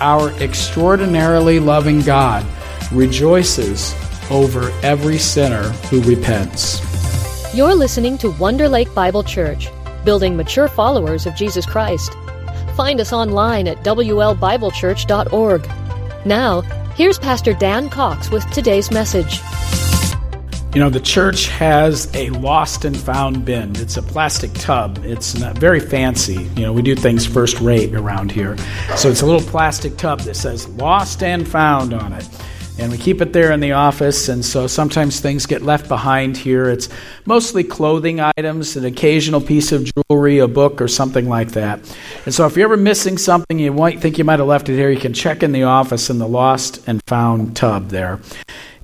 our extraordinarily loving God rejoices over every sinner who repents. You're listening to Wonder Lake Bible Church, building mature followers of Jesus Christ. Find us online at WLBibleChurch.org. Now, here's Pastor Dan Cox with today's message. You know, the church has a lost and found bin. It's a plastic tub. It's not very fancy. You know, we do things first rate around here. So it's a little plastic tub that says lost and found on it. And we keep it there in the office, and so sometimes things get left behind here. It's mostly clothing items, an occasional piece of jewelry, a book, or something like that. And so if you're ever missing something, you might think you might have left it here, you can check in the office in the lost and found tub there.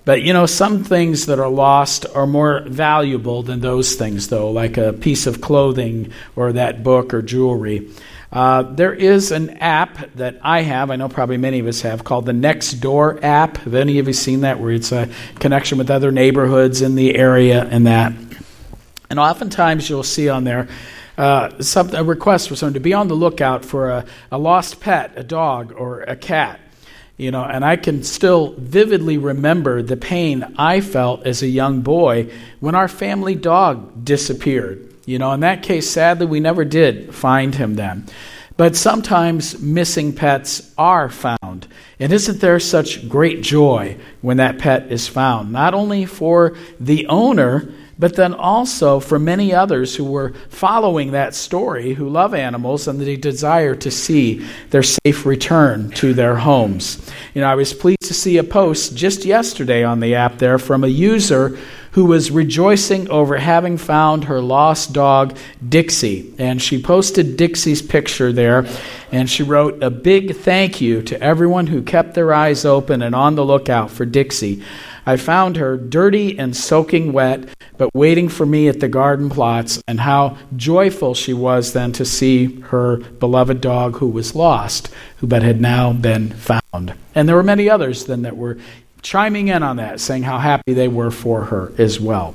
But you know, some things that are lost are more valuable than those things, though, like a piece of clothing or that book or jewelry. Uh, there is an app that I have, I know probably many of us have, called the Nextdoor app. Have any of you seen that, where it's a connection with other neighborhoods in the area and that? And oftentimes you'll see on there uh, some, a request for someone to be on the lookout for a, a lost pet, a dog, or a cat. You know, and I can still vividly remember the pain I felt as a young boy when our family dog disappeared. You know, in that case, sadly, we never did find him then. But sometimes missing pets are found. And isn't there such great joy when that pet is found? Not only for the owner, but then also for many others who were following that story, who love animals and they desire to see their safe return to their homes. You know, I was pleased to see a post just yesterday on the app there from a user who was rejoicing over having found her lost dog, Dixie. And she posted Dixie's picture there, and she wrote a big thank you to everyone who kept their eyes open and on the lookout for Dixie. I found her dirty and soaking wet, but waiting for me at the garden plots, and how joyful she was then to see her beloved dog who was lost, who but had now been found. And there were many others then that were chiming in on that, saying how happy they were for her as well.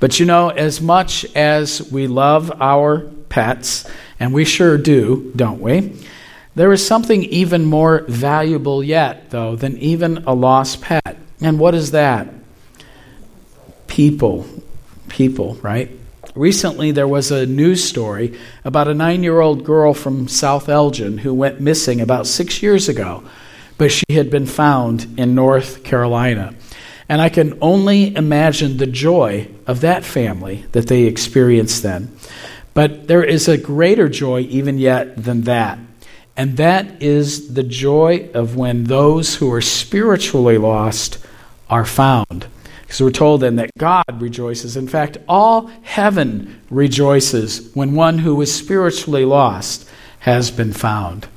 But you know, as much as we love our pets, and we sure do, don't we? There is something even more valuable yet, though, than even a lost pet. And what is that? People. People, right? Recently, there was a news story about a nine year old girl from South Elgin who went missing about six years ago, but she had been found in North Carolina. And I can only imagine the joy of that family that they experienced then. But there is a greater joy even yet than that. And that is the joy of when those who are spiritually lost are found. Because we're told then that God rejoices. In fact, all heaven rejoices when one who is spiritually lost has been found.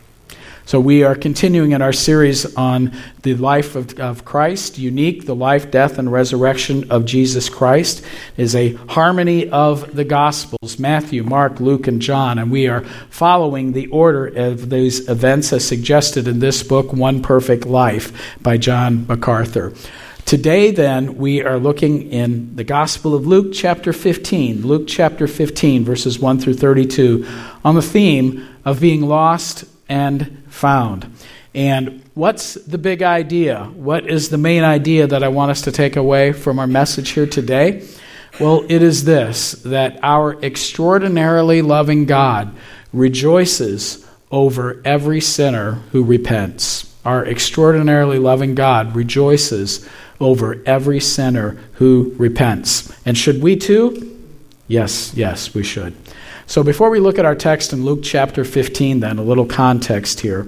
So, we are continuing in our series on the life of, of Christ, unique, the life, death, and resurrection of Jesus Christ. is a harmony of the Gospels Matthew, Mark, Luke, and John. And we are following the order of these events as suggested in this book, One Perfect Life, by John MacArthur. Today, then, we are looking in the Gospel of Luke, chapter 15, Luke chapter 15, verses 1 through 32, on the theme of being lost and found. And what's the big idea? What is the main idea that I want us to take away from our message here today? Well, it is this that our extraordinarily loving God rejoices over every sinner who repents. Our extraordinarily loving God rejoices over every sinner who repents. And should we too? Yes, yes, we should. So before we look at our text in Luke chapter 15, then, a little context here.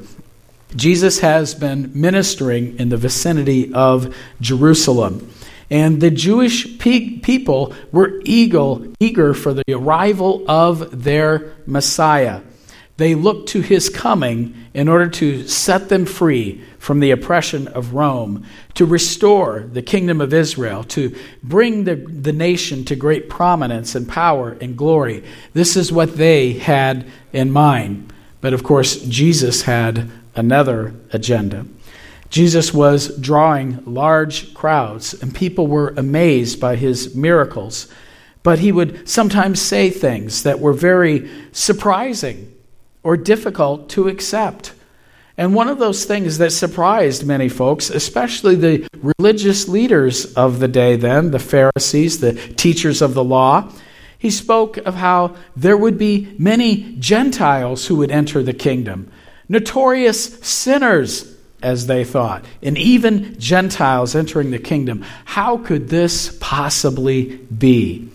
Jesus has been ministering in the vicinity of Jerusalem. And the Jewish pe- people were eager, eager for the arrival of their Messiah. They looked to his coming in order to set them free from the oppression of Rome, to restore the kingdom of Israel, to bring the, the nation to great prominence and power and glory. This is what they had in mind. But of course, Jesus had another agenda. Jesus was drawing large crowds, and people were amazed by his miracles. But he would sometimes say things that were very surprising or difficult to accept. And one of those things that surprised many folks, especially the religious leaders of the day then, the Pharisees, the teachers of the law, he spoke of how there would be many Gentiles who would enter the kingdom, notorious sinners, as they thought, and even Gentiles entering the kingdom. How could this possibly be?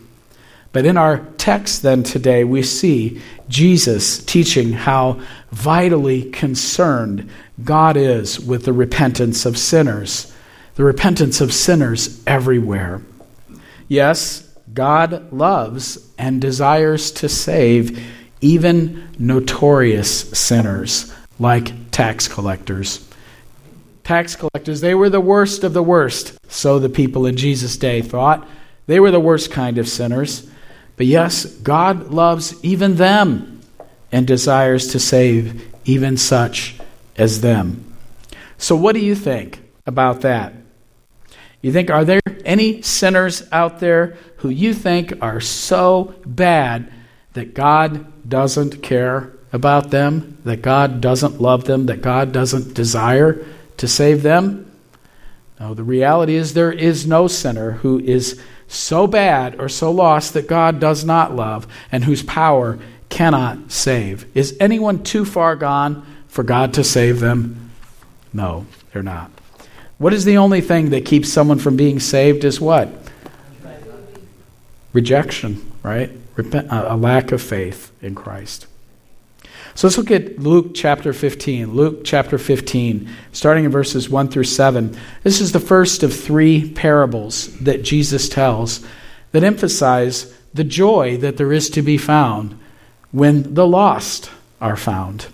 But in our text then today, we see Jesus teaching how vitally concerned God is with the repentance of sinners, the repentance of sinners everywhere. Yes, God loves and desires to save even notorious sinners like tax collectors. Tax collectors, they were the worst of the worst, so the people in Jesus' day thought. They were the worst kind of sinners. But yes, God loves even them and desires to save even such as them. So, what do you think about that? You think, are there any sinners out there who you think are so bad that God doesn't care about them, that God doesn't love them, that God doesn't desire to save them? No, the reality is there is no sinner who is so bad or so lost that God does not love and whose power cannot save. Is anyone too far gone for God to save them? No, they're not. What is the only thing that keeps someone from being saved is what? Rejection, right? Uh, a lack of faith in Christ. So let's look at Luke chapter 15. Luke chapter 15, starting in verses 1 through 7. This is the first of three parables that Jesus tells that emphasize the joy that there is to be found when the lost are found.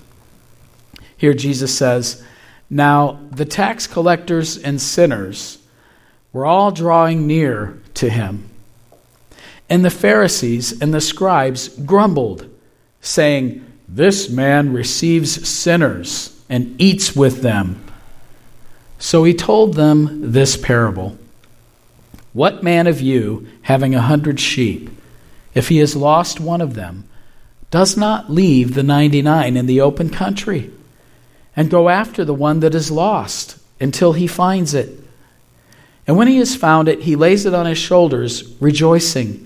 Here Jesus says, Now the tax collectors and sinners were all drawing near to him. And the Pharisees and the scribes grumbled, saying, this man receives sinners and eats with them. So he told them this parable What man of you, having a hundred sheep, if he has lost one of them, does not leave the ninety nine in the open country and go after the one that is lost until he finds it? And when he has found it, he lays it on his shoulders, rejoicing.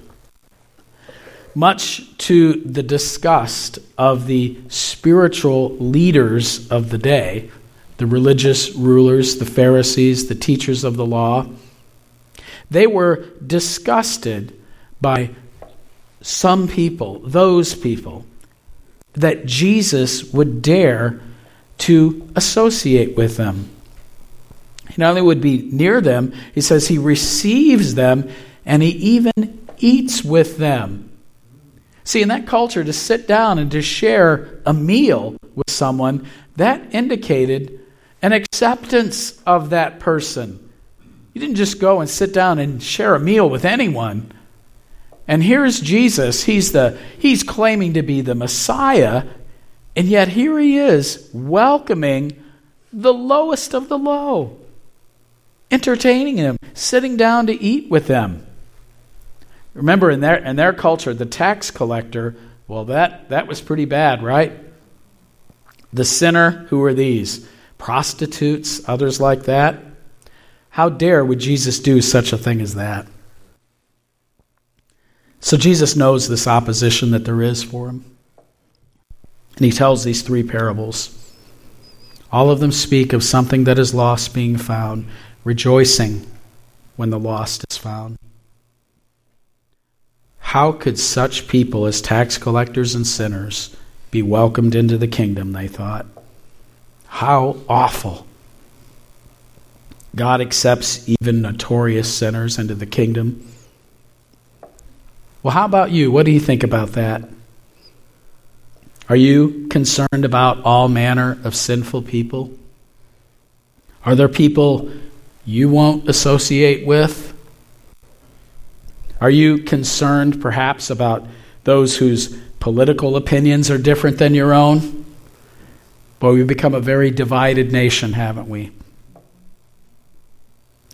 much to the disgust of the spiritual leaders of the day, the religious rulers, the Pharisees, the teachers of the law. They were disgusted by some people, those people, that Jesus would dare to associate with them. He not only would be near them, he says he receives them and he even eats with them. See, in that culture, to sit down and to share a meal with someone, that indicated an acceptance of that person. You didn't just go and sit down and share a meal with anyone. And here's Jesus. He's, the, he's claiming to be the Messiah, and yet here he is welcoming the lowest of the low, entertaining him, sitting down to eat with them. Remember, in their, in their culture, the tax collector, well, that, that was pretty bad, right? The sinner, who were these? Prostitutes, others like that? How dare would Jesus do such a thing as that? So Jesus knows this opposition that there is for him. And he tells these three parables. All of them speak of something that is lost being found, rejoicing when the lost is found. How could such people as tax collectors and sinners be welcomed into the kingdom, they thought? How awful. God accepts even notorious sinners into the kingdom. Well, how about you? What do you think about that? Are you concerned about all manner of sinful people? Are there people you won't associate with? Are you concerned perhaps about those whose political opinions are different than your own? Boy, we've become a very divided nation, haven't we?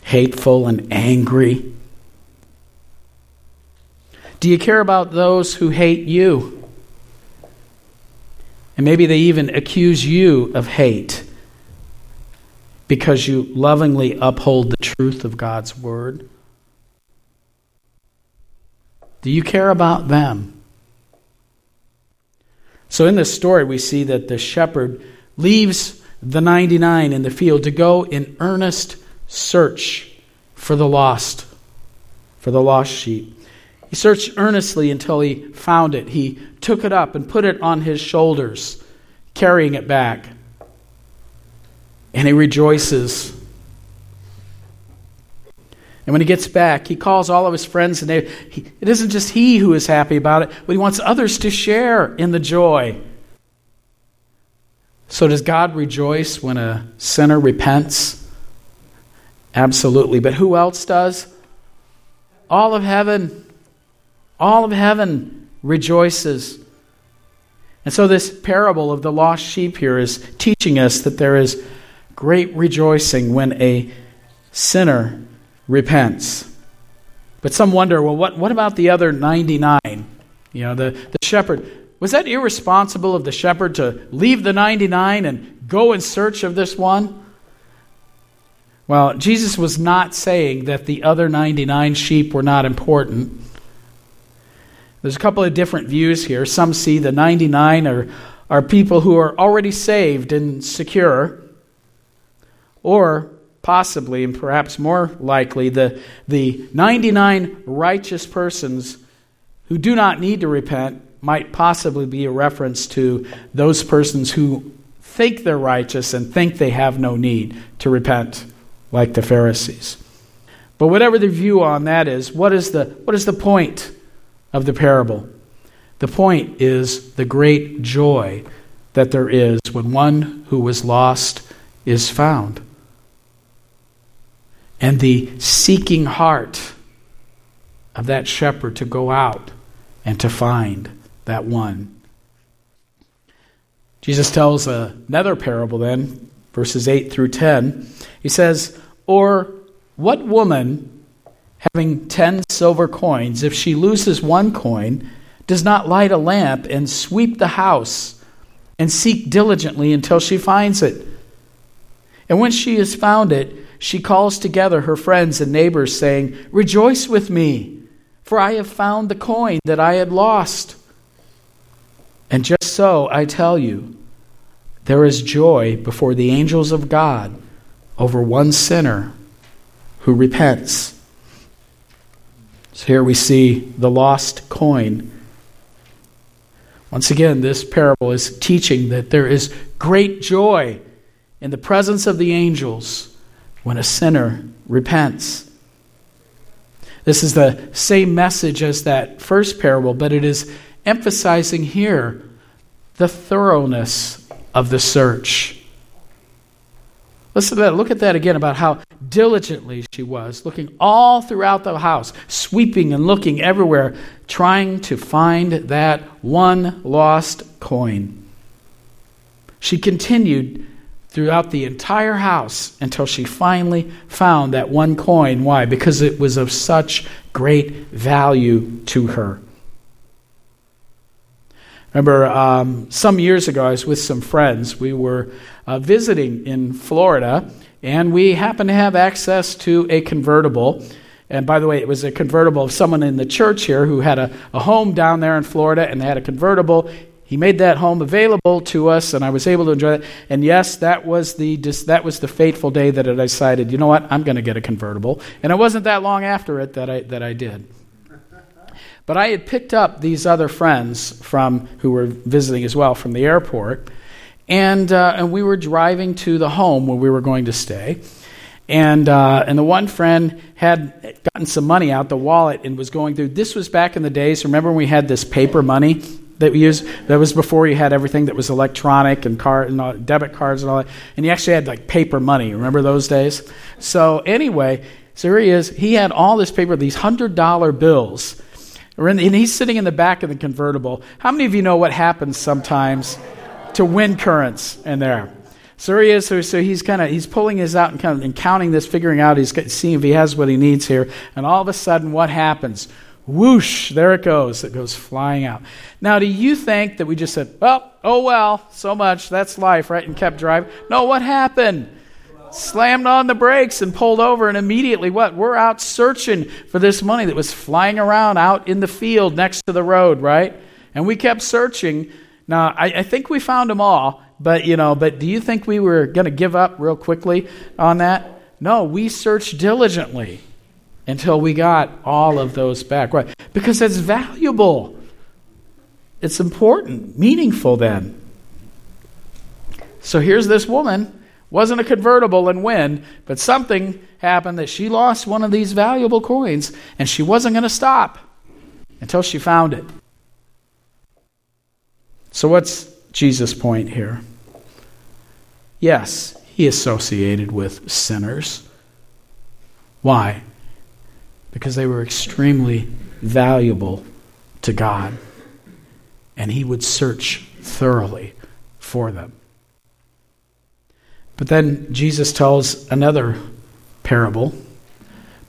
Hateful and angry. Do you care about those who hate you? And maybe they even accuse you of hate because you lovingly uphold the truth of God's word? Do you care about them? So, in this story, we see that the shepherd leaves the 99 in the field to go in earnest search for the lost, for the lost sheep. He searched earnestly until he found it. He took it up and put it on his shoulders, carrying it back and he rejoices. And when he gets back, he calls all of his friends, and they, he, it isn't just he who is happy about it, but he wants others to share in the joy. So, does God rejoice when a sinner repents? Absolutely. But who else does? All of heaven. All of heaven rejoices. And so, this parable of the lost sheep here is teaching us that there is great rejoicing when a sinner repents. But some wonder, well, what, what about the other 99? You know, the, the shepherd. Was that irresponsible of the shepherd to leave the 99 and go in search of this one? Well, Jesus was not saying that the other 99 sheep were not important. There's a couple of different views here. Some see the 99 are, are people who are already saved and secure. Or possibly, and perhaps more likely, the, the 99 righteous persons who do not need to repent might possibly be a reference to those persons who think they're righteous and think they have no need to repent, like the Pharisees. But whatever the view on that is, what is the, what is the point of the parable? The point is the great joy that there is when one who was lost is found and the seeking heart of that shepherd to go out and to find that one. Jesus tells another parable then, verses 8 through 10. He says, Or what woman, having ten silver coins, if she loses one coin, does not light a lamp and sweep the house and seek diligently until she finds it? And when she has found it, she calls together her friends and neighbors, saying, Rejoice with me, for I have found the coin that I had lost. And just so, I tell you, there is joy before the angels of God over one sinner who repents. So here we see the lost coin. Once again, this parable is teaching that there is great joy in the presence of the angels when a sinner repents. This is the same message as that first parable, but it is emphasizing here the thoroughness of the search. Listen to that. Look at that again about how diligently she was, looking all throughout the house, sweeping and looking everywhere, trying to find that one lost coin. She continued throughout the entire house until she finally found that one coin. Why? Because it was of such great value to her. Remember, um, some years ago, I was with some friends. We were uh, visiting in Florida, and we happened to have access to a convertible. And by the way, it was a convertible of someone in the church here who had a, a home down there in Florida, and they had a convertible. He made that home available to us, and I was able to enjoy it. And yes, that was the that was the fateful day that I decided, you know what, I'm going to get a convertible. And it wasn't that long after it that I that I did. But I had picked up these other friends from who were visiting as well from the airport, and uh, and we were driving to the home where we were going to stay. And, uh, and the one friend had gotten some money out the wallet and was going through. This was back in the days. Remember when we had this paper money? That we use. That was before you had everything that was electronic and card and all, debit cards and all that. And you actually had like paper money. Remember those days? So anyway, so here he is. He had all this paper, these hundred dollar bills, and he's sitting in the back of the convertible. How many of you know what happens sometimes to wind currents in there? So he is. So, so he's kind of he's pulling his out and kind of and counting this, figuring out he's seeing if he has what he needs here. And all of a sudden, what happens? Whoosh! There it goes. It goes flying out. Now, do you think that we just said, "Well, oh well, so much. That's life, right?" And kept driving? No. What happened? Slammed on the brakes and pulled over, and immediately, what? We're out searching for this money that was flying around out in the field next to the road, right? And we kept searching. Now, I, I think we found them all. But, you know, but do you think we were going to give up real quickly on that? No, we searched diligently until we got all of those back. Right? Because it's valuable. It's important, meaningful then. So here's this woman, wasn't a convertible and win, but something happened that she lost one of these valuable coins and she wasn't going to stop until she found it. So what's Jesus' point here. Yes, he associated with sinners. Why? Because they were extremely valuable to God, and he would search thoroughly for them. But then Jesus tells another parable,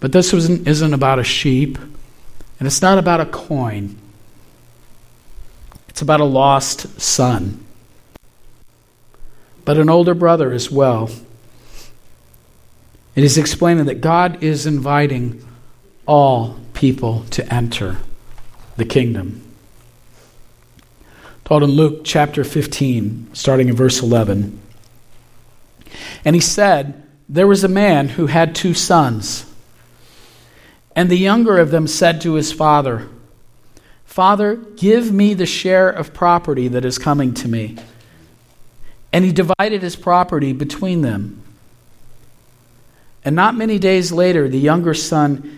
but this isn't about a sheep, and it's not about a coin. It's about a lost son, but an older brother as well. It is explaining that God is inviting all people to enter the kingdom. Told in Luke chapter 15, starting in verse 11. And he said, There was a man who had two sons. And the younger of them said to his father, Father, give me the share of property that is coming to me. And he divided his property between them. And not many days later, the younger son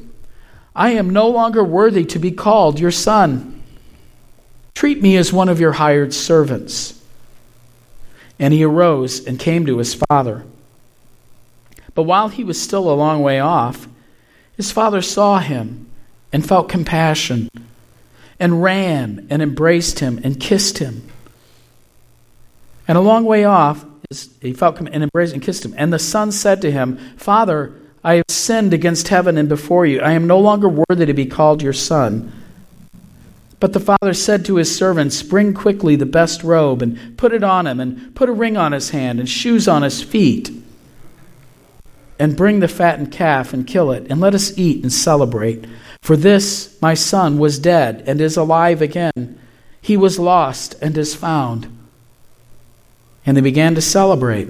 I am no longer worthy to be called your son. Treat me as one of your hired servants. And he arose and came to his father. But while he was still a long way off, his father saw him and felt compassion, and ran and embraced him and kissed him. And a long way off, he felt and embraced and kissed him. And the son said to him, Father, I have sinned against heaven and before you. I am no longer worthy to be called your son. But the father said to his servants, Bring quickly the best robe and put it on him, and put a ring on his hand and shoes on his feet. And bring the fattened calf and kill it, and let us eat and celebrate. For this my son was dead and is alive again. He was lost and is found and they began to celebrate.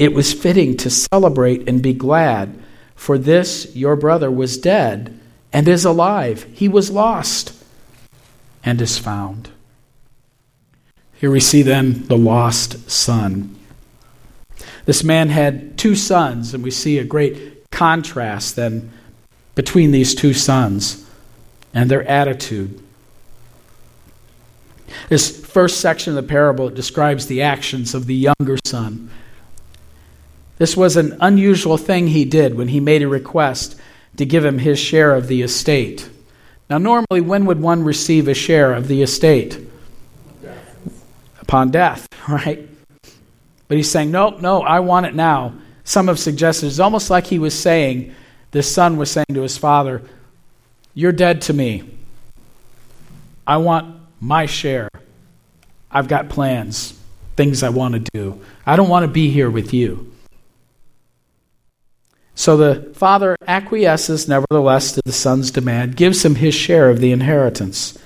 It was fitting to celebrate and be glad, for this your brother was dead and is alive. He was lost and is found. Here we see then the lost son. This man had two sons, and we see a great contrast then between these two sons and their attitude. This first section of the parable describes the actions of the younger son. This was an unusual thing he did when he made a request to give him his share of the estate. Now, normally, when would one receive a share of the estate? Upon death, right? But he's saying, No, no, I want it now. Some have suggested it's almost like he was saying, the son was saying to his father, You're dead to me. I want my share. I've got plans, things I want to do. I don't want to be here with you. So the father acquiesces, nevertheless, to the son's demand, gives him his share of the inheritance.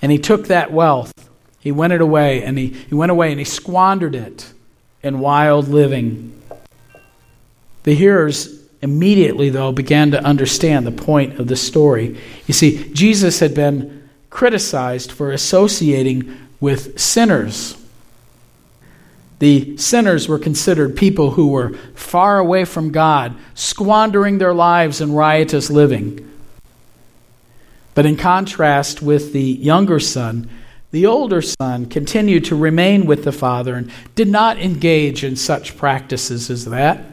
And he took that wealth, he went it away, and he, he went away and he squandered it in wild living. The hearers immediately, though, began to understand the point of the story. You see, Jesus had been criticized for associating with sinners. The sinners were considered people who were far away from God, squandering their lives in riotous living. But in contrast with the younger son, the older son continued to remain with the father and did not engage in such practices as that.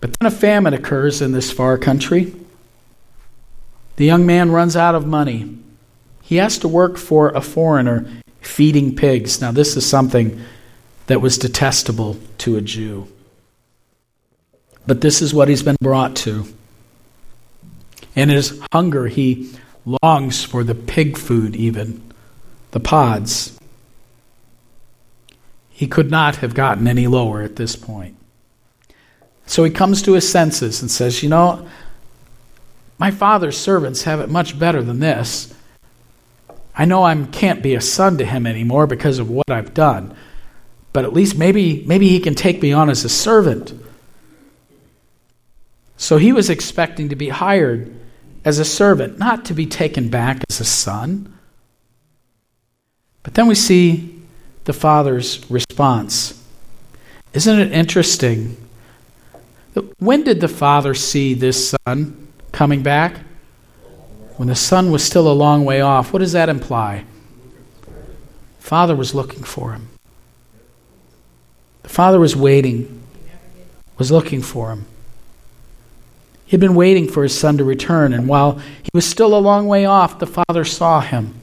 But then a famine occurs in this far country. The young man runs out of money. He has to work for a foreigner feeding pigs. Now, this is something that was detestable to a Jew. But this is what he's been brought to. In his hunger, he longs for the pig food, even, the pods. He could not have gotten any lower at this point. So he comes to his senses and says, You know, my father's servants have it much better than this. I know I can't be a son to him anymore because of what I've done, but at least maybe, maybe he can take me on as a servant. So he was expecting to be hired as a servant, not to be taken back as a son. But then we see the father's response. Isn't it interesting? When did the father see this son coming back? When the son was still a long way off. What does that imply? Father was looking for him. The father was waiting, was looking for him. He had been waiting for his son to return, and while he was still a long way off, the father saw him.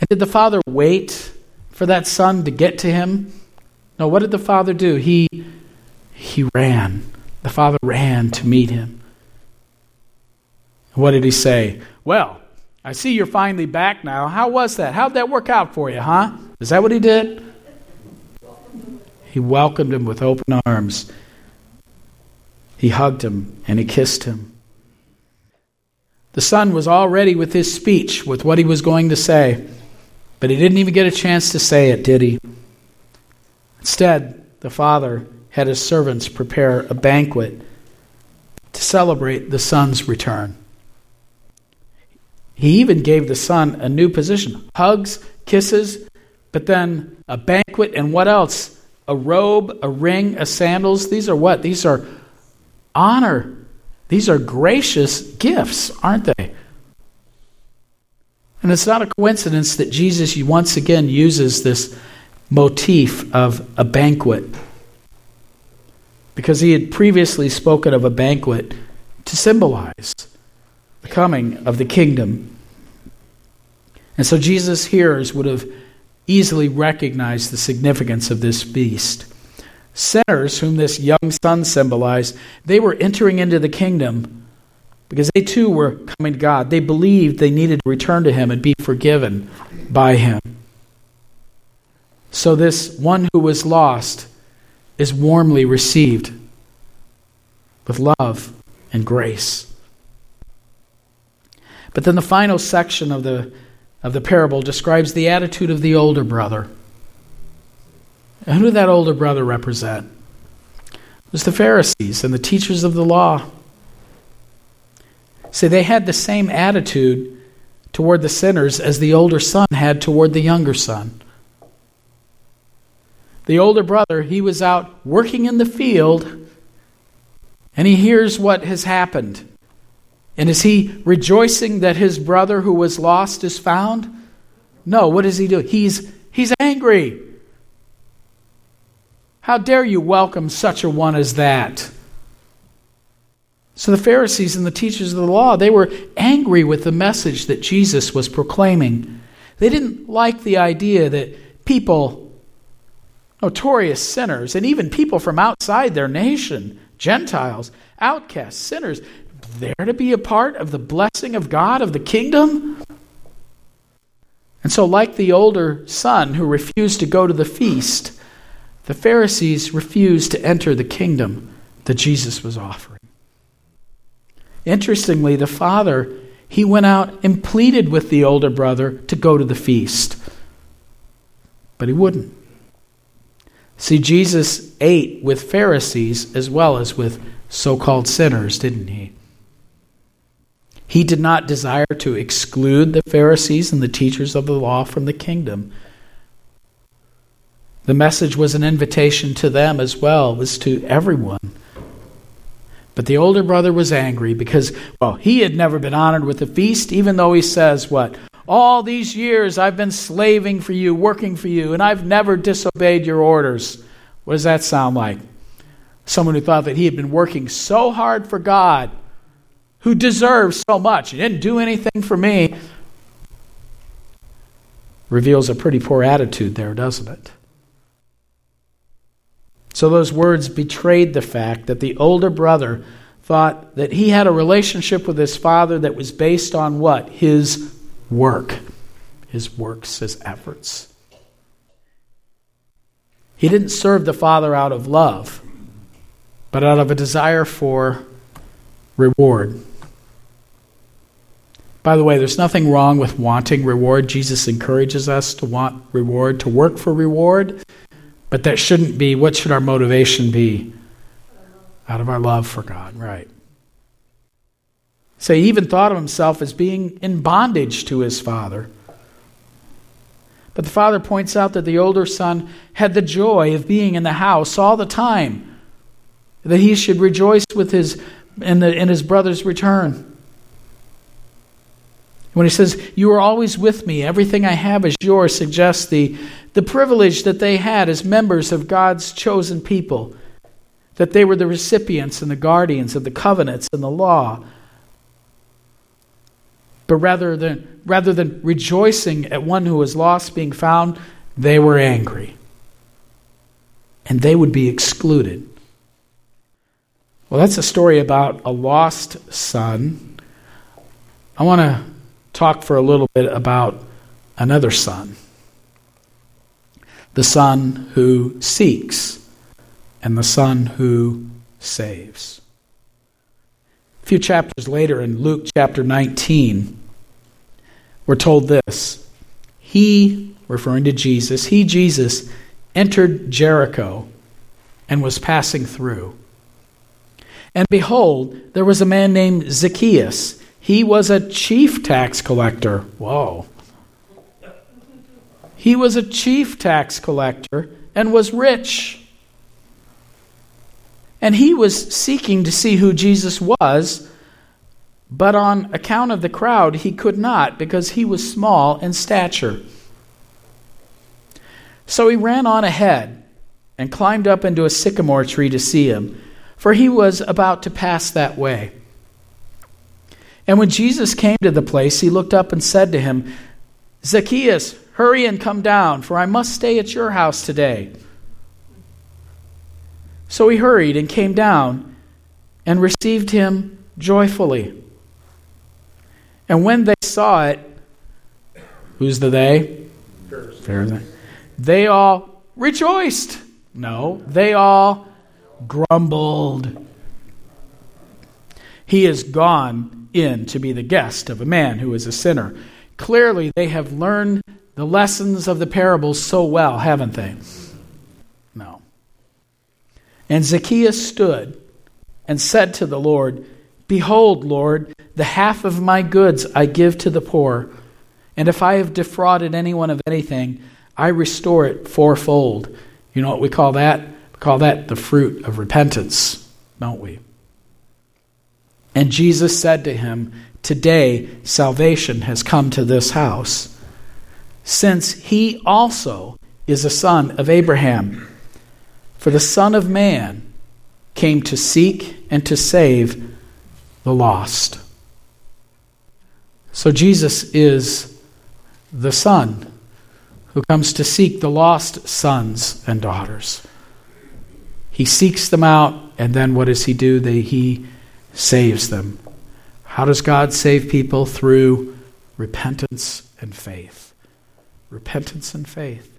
And did the father wait for that son to get to him? No, what did the father do? He, he ran. The father ran to meet him. What did he say? Well, I see you're finally back now. How was that? How'd that work out for you, huh? Is that what he did? He welcomed him with open arms. He hugged him and he kissed him. The son was all ready with his speech, with what he was going to say, but he didn't even get a chance to say it, did he? Instead, the father had his servants prepare a banquet to celebrate the son's return. He even gave the son a new position hugs, kisses, but then a banquet, and what else? A robe, a ring, a sandals. These are what? These are honor. These are gracious gifts, aren't they? And it's not a coincidence that Jesus once again uses this motif of a banquet. Because he had previously spoken of a banquet to symbolize coming of the kingdom. And so Jesus' hearers would have easily recognized the significance of this feast sinners, whom this young son symbolized, they were entering into the kingdom because they too were coming to God. They believed they needed to return to Him and be forgiven by Him. So this one who was lost is warmly received with love and grace. But then the final section of the, of the parable describes the attitude of the older brother. And who did that older brother represent? It was the Pharisees and the teachers of the law. See, they had the same attitude toward the sinners as the older son had toward the younger son. The older brother, he was out working in the field and he hears what has happened. And is he rejoicing that his brother who was lost is found? No, what does he do? He's, he's angry. How dare you welcome such a one as that? So the Pharisees and the teachers of the law, they were angry with the message that Jesus was proclaiming. They didn't like the idea that people, notorious sinners, and even people from outside their nation, Gentiles, outcasts, sinners, there to be a part of the blessing of God, of the kingdom? And so, like the older son who refused to go to the feast, the Pharisees refused to enter the kingdom that Jesus was offering. Interestingly, the father, he went out and pleaded with the older brother to go to the feast, but he wouldn't. See, Jesus ate with Pharisees as well as with so called sinners, didn't he? He did not desire to exclude the Pharisees and the teachers of the law from the kingdom. The message was an invitation to them as well, was to everyone. But the older brother was angry because, well, he had never been honored with a feast, even though he says, What? All these years I've been slaving for you, working for you, and I've never disobeyed your orders. What does that sound like? Someone who thought that he had been working so hard for God, who deserves so much, he didn't do anything for me, reveals a pretty poor attitude there, doesn't it? So those words betrayed the fact that the older brother thought that he had a relationship with his father that was based on what? His work, his works, his efforts. He didn't serve the Father out of love, but out of a desire for reward. By the way, there's nothing wrong with wanting reward. Jesus encourages us to want reward, to work for reward, but that shouldn't be what should our motivation be? Out of our love for God, right? So he even thought of himself as being in bondage to his father. But the father points out that the older son had the joy of being in the house all the time, that he should rejoice with his in, the, in his brother's return. When he says, You are always with me, everything I have is yours, suggests the, the privilege that they had as members of God's chosen people, that they were the recipients and the guardians of the covenants and the law but rather than, rather than rejoicing at one who was lost being found, they were angry. And they would be excluded. Well, that's a story about a lost son. I want to talk for a little bit about another son the son who seeks and the son who saves. A few chapters later, in Luke chapter 19, we're told this He, referring to Jesus, he, Jesus, entered Jericho and was passing through. And behold, there was a man named Zacchaeus. He was a chief tax collector. Whoa. He was a chief tax collector and was rich. And he was seeking to see who Jesus was, but on account of the crowd, he could not because he was small in stature. So he ran on ahead and climbed up into a sycamore tree to see him, for he was about to pass that way. And when Jesus came to the place, he looked up and said to him, Zacchaeus, hurry and come down, for I must stay at your house today. So he hurried and came down and received him joyfully. And when they saw it, who's the they? Pharisees. They all rejoiced. No, they all grumbled. He has gone in to be the guest of a man who is a sinner. Clearly, they have learned the lessons of the parables so well, haven't they? No. And Zacchaeus stood and said to the Lord, Behold, Lord, the half of my goods I give to the poor, and if I have defrauded anyone of anything, I restore it fourfold. You know what we call that? Call that the fruit of repentance, don't we? And Jesus said to him, Today salvation has come to this house, since he also is a son of Abraham. For the Son of Man came to seek and to save the lost. So Jesus is the Son who comes to seek the lost sons and daughters. He seeks them out, and then what does he do? They, he saves them. How does God save people? Through repentance and faith. Repentance and faith.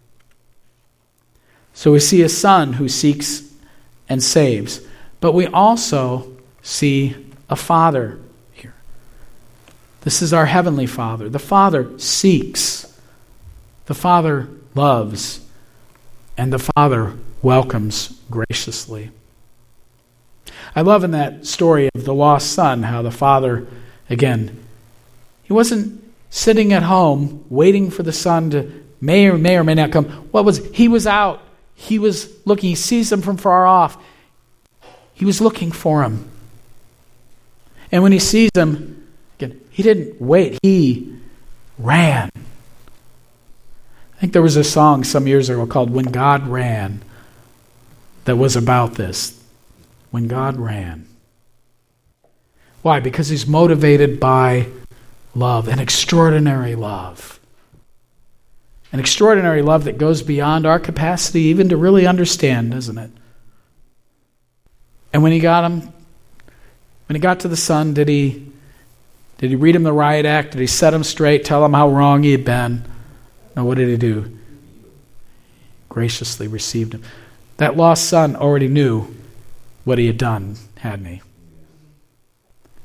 So we see a son who seeks and saves, but we also see a father here. This is our heavenly Father. The Father seeks, the Father loves, and the Father welcomes graciously. I love in that story of the lost son how the father, again, he wasn't sitting at home waiting for the son to may or may or may not come. What was he was out. He was looking. He sees him from far off. He was looking for him. And when he sees him, again, he didn't wait. He ran. I think there was a song some years ago called When God Ran that was about this when God ran. Why? Because he's motivated by love, an extraordinary love. An extraordinary love that goes beyond our capacity even to really understand, doesn't it? And when he got him, when he got to the son, did he did he read him the riot act? Did he set him straight, tell him how wrong he had been? No, what did he do? Graciously received him. That lost son already knew what he had done, hadn't he?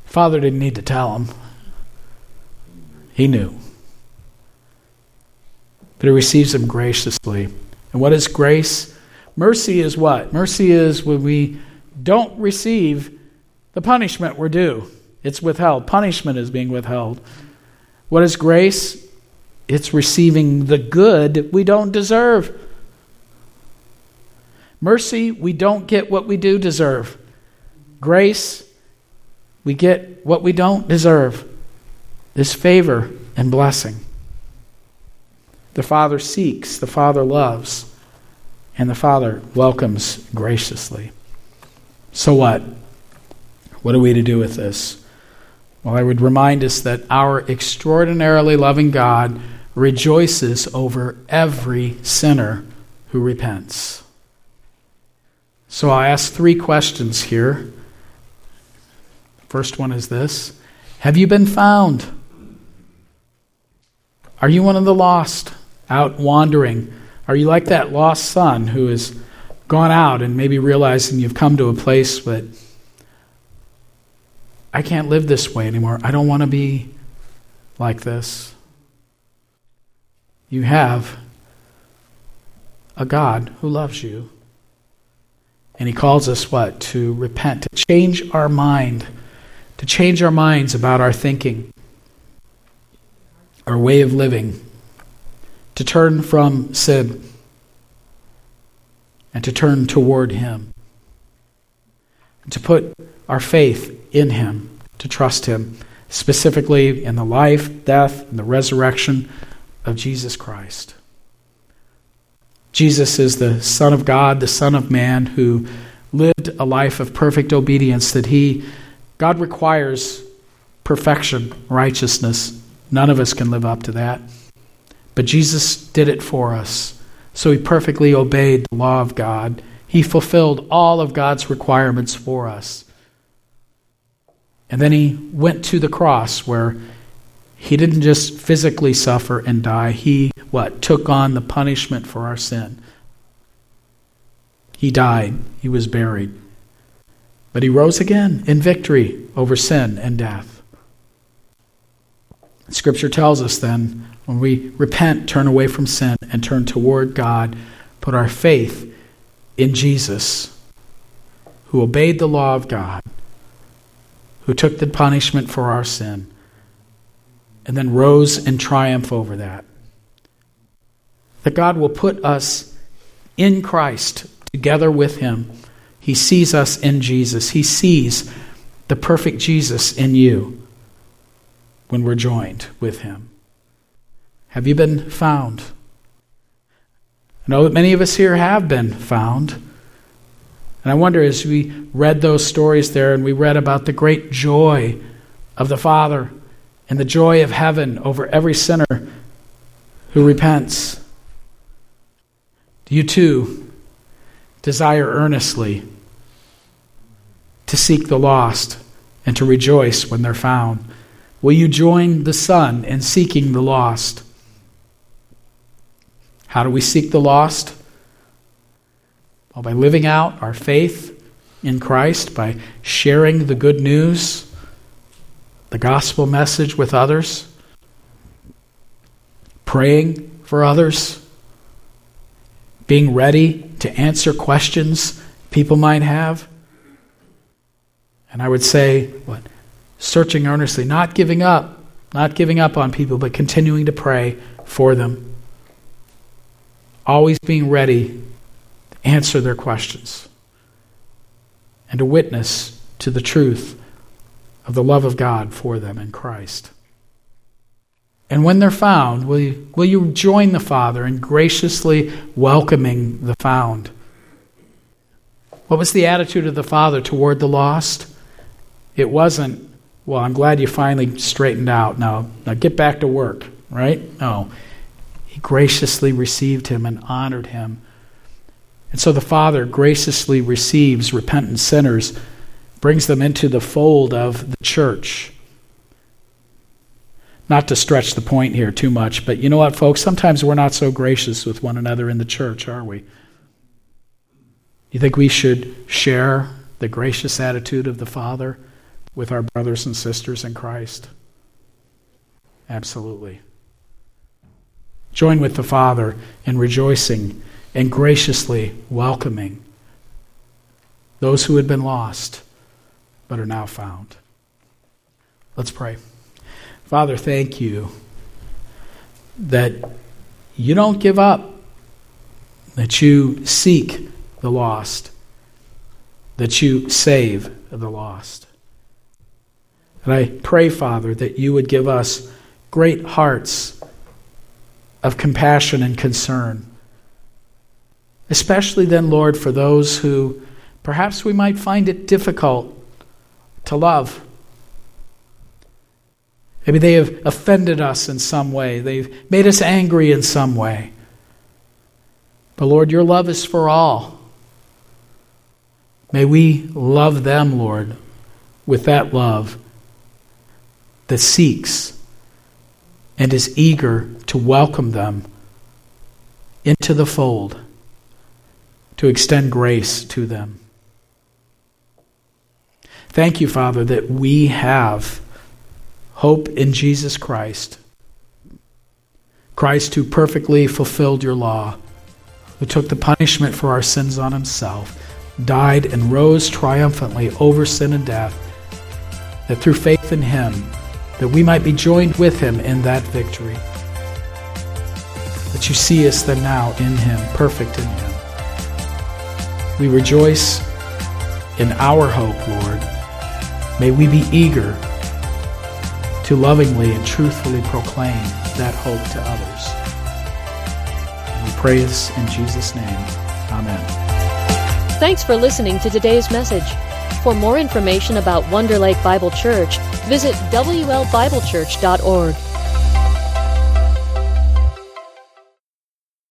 Father didn't need to tell him. He knew. But he receives him graciously. And what is grace? Mercy is what? Mercy is when we don't receive the punishment we're due. It's withheld. Punishment is being withheld. What is grace? It's receiving the good we don't deserve. Mercy, we don't get what we do deserve. Grace, we get what we don't deserve. This favor and blessing. The Father seeks, the Father loves, and the Father welcomes graciously. So what? What are we to do with this? Well, I would remind us that our extraordinarily loving God rejoices over every sinner who repents. So I ask three questions here. First one is this Have you been found? Are you one of the lost out wandering? Are you like that lost son who has gone out and maybe realizing you've come to a place that I can't live this way anymore? I don't want to be like this. You have a God who loves you. And he calls us what? To repent, to change our mind, to change our minds about our thinking, our way of living, to turn from sin and to turn toward him, and to put our faith in him, to trust him, specifically in the life, death, and the resurrection of Jesus Christ. Jesus is the Son of God, the Son of Man, who lived a life of perfect obedience, that he, God requires perfection, righteousness. None of us can live up to that. But Jesus did it for us. So he perfectly obeyed the law of God. He fulfilled all of God's requirements for us. And then he went to the cross where He didn't just physically suffer and die. He what? Took on the punishment for our sin. He died. He was buried. But he rose again in victory over sin and death. Scripture tells us then when we repent, turn away from sin, and turn toward God, put our faith in Jesus, who obeyed the law of God, who took the punishment for our sin, and then rose in triumph over that. That God will put us in Christ together with Him. He sees us in Jesus. He sees the perfect Jesus in you when we're joined with Him. Have you been found? I know that many of us here have been found. And I wonder as we read those stories there and we read about the great joy of the Father and the joy of heaven over every sinner who repents. Do you too desire earnestly to seek the lost and to rejoice when they're found? Will you join the Son in seeking the lost? How do we seek the lost? Well, by living out our faith in Christ, by sharing the good news the gospel message with others, praying for others, being ready to answer questions people might have. And I would say, what? Searching earnestly, not giving up, not giving up on people, but continuing to pray for them. Always being ready to answer their questions and to witness to the truth of the love of God for them in Christ. And when they're found, will you, will you join the Father in graciously welcoming the found? What was the attitude of the Father toward the lost? It wasn't, well, I'm glad you finally straightened out. Now, now get back to work, right? No. He graciously received him and honored him. And so the Father graciously receives repentant sinners brings them into the fold of the church. Not to stretch the point here too much, but you know what, folks? Sometimes we're not so gracious with one another in the church, are we? You think we should share the gracious attitude of the Father with our brothers and sisters in Christ? Absolutely. Join with the Father in rejoicing and graciously welcoming those who had been lost but are now found. Let's pray. Father, thank you that you don't give up, that you seek the lost, that you save the lost. And I pray, Father, that you would give us great hearts of compassion and concern. Especially then, Lord, for those who perhaps we might find it difficult to love. Maybe they have offended us in some way, they've made us angry in some way. But Lord, your love is for all. May we love them, Lord, with that love that seeks and is eager to welcome them into the fold, to extend grace to them. Thank you, Father, that we have hope in Jesus Christ. Christ, who perfectly fulfilled your law, who took the punishment for our sins on himself, died and rose triumphantly over sin and death, that through faith in him, that we might be joined with him in that victory. That you see us then now in him, perfect in him. We rejoice in our hope, Lord May we be eager to lovingly and truthfully proclaim that hope to others. And we pray this in Jesus' name. Amen. Thanks for listening to today's message. For more information about Wonder Lake Bible Church, visit WLBibleChurch.org.